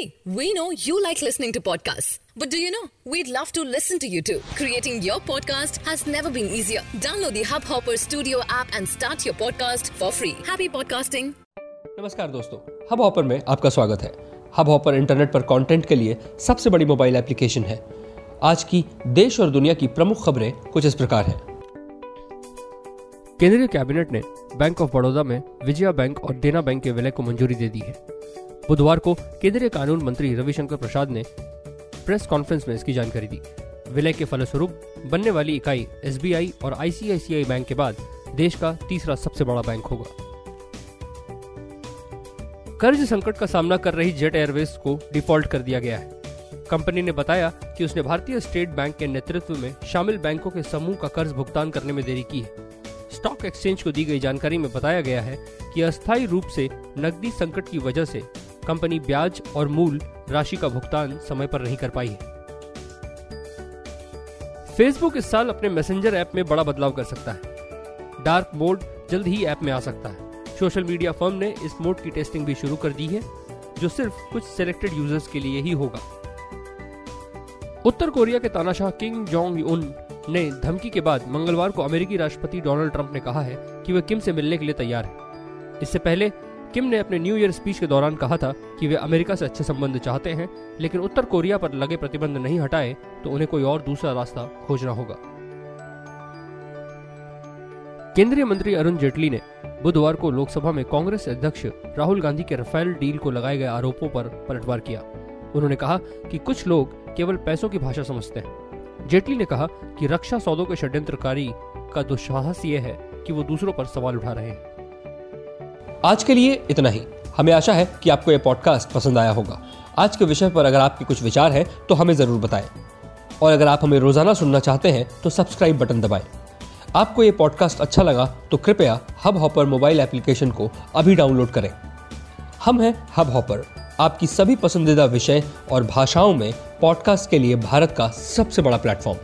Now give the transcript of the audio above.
See, we know you like listening to podcasts. But do you know? We'd love to listen to you too. Creating your podcast has never been easier. Download the Hubhopper Studio app and start your podcast for free. Happy podcasting. नमस्कार दोस्तों hub hopper में आपका स्वागत है hub hopper internet पर content के लिए सबसे बड़ी मोबाइल एप्लीकेशन है आज की देश और दुनिया की प्रमुख खबरें कुछ इस प्रकार हैं केंद्रीय कैबिनेट ने बैंक ऑफ़ बड़ौदा में विजया बैंक और देना बैंक के विलय को मंजूरी दे दी है बुधवार को केंद्रीय कानून मंत्री रविशंकर प्रसाद ने प्रेस कॉन्फ्रेंस में इसकी जानकारी दी। विलय के फलस्वरूप बनने वाली इकाई एसबीआई और आईसीआईसीआई बैंक के बाद देश का तीसरा सबसे बड़ा बैंक होगा। कर्ज संकट का सामना कर रही जेट एयरवेज को डिफ़ॉल्ट कर दिया गया है। कंपनी ने बताया कि उसने भारतीय स्टेट बैंक के नेतृत्व में शामिल बैंकों के समूह का कर्ज भुगतान करने में देरी की है। स्टॉक एक्सचेंज को दी गई जानकारी में बताया गया है कि अस्थायी रूप से नकदी संकट की वजह से कंपनी ब्याज और मूल राशि का भुगतान समय पर नहीं कर पाई है। फेसबुक इस साल अपने मैसेंजर ऐप में बड़ा बदलाव कर सकता है। डार्क मोड जल्द ही ऐप में आ सकता है। सोशल मीडिया फर्म ने इस मोड की टेस्टिंग भी शुरू कर दी है, जो सिर्फ़ कुछ सिलेक्टेड यूज़र्स के लिए ही होगा। उत्तर कोरिया के तानाशाह किंग जोंग उन ने धमकी के बाद मंगलवार को अमेरिकी राष्ट्रपति डोनाल्ड ट्रंप ने कहा है कि वे किम से मिलने के लिए तैयार है। इससे पहले किम ने अपने न्यू ईयर स्पीच के दौरान कहा था कि वे अमेरिका से अच्छे संबंध चाहते हैं, लेकिन उत्तर कोरिया पर लगे प्रतिबंध नहीं हटाए तो उन्हें कोई और दूसरा रास्ता खोजना होगा। केंद्रीय मंत्री अरुण जेटली ने बुधवार को लोकसभा में कांग्रेस अध्यक्ष राहुल गांधी के रफेल डील को लगाए गए आरोपों पर पलटवार किया। उन्होंने कहा कि कुछ लोग केवल पैसों की भाषा समझते हैं। जेटली ने कहा कि रक्षा सौदों के षड्यंत्रकारी का दुस्साहस ये है कि वो दूसरों पर सवाल उठा रहे हैं। आज के लिए इतना ही। हमें आशा है कि आपको यह पॉडकास्ट पसंद आया होगा। आज के विषय पर अगर आपके कुछ विचार हैं तो हमें ज़रूर बताएँ। और अगर आप हमें रोज़ाना सुनना चाहते हैं तो सब्सक्राइब बटन दबाएँ। आपको ये पॉडकास्ट अच्छा लगा तो कृपया हब हॉपर मोबाइल एप्लीकेशन को अभी डाउनलोड करें। हम हैं हब हॉपर आपकी सभी पसंदीदा विषय और भाषाओं में पॉडकास्ट के लिए भारत का सबसे बड़ा प्लेटफॉर्म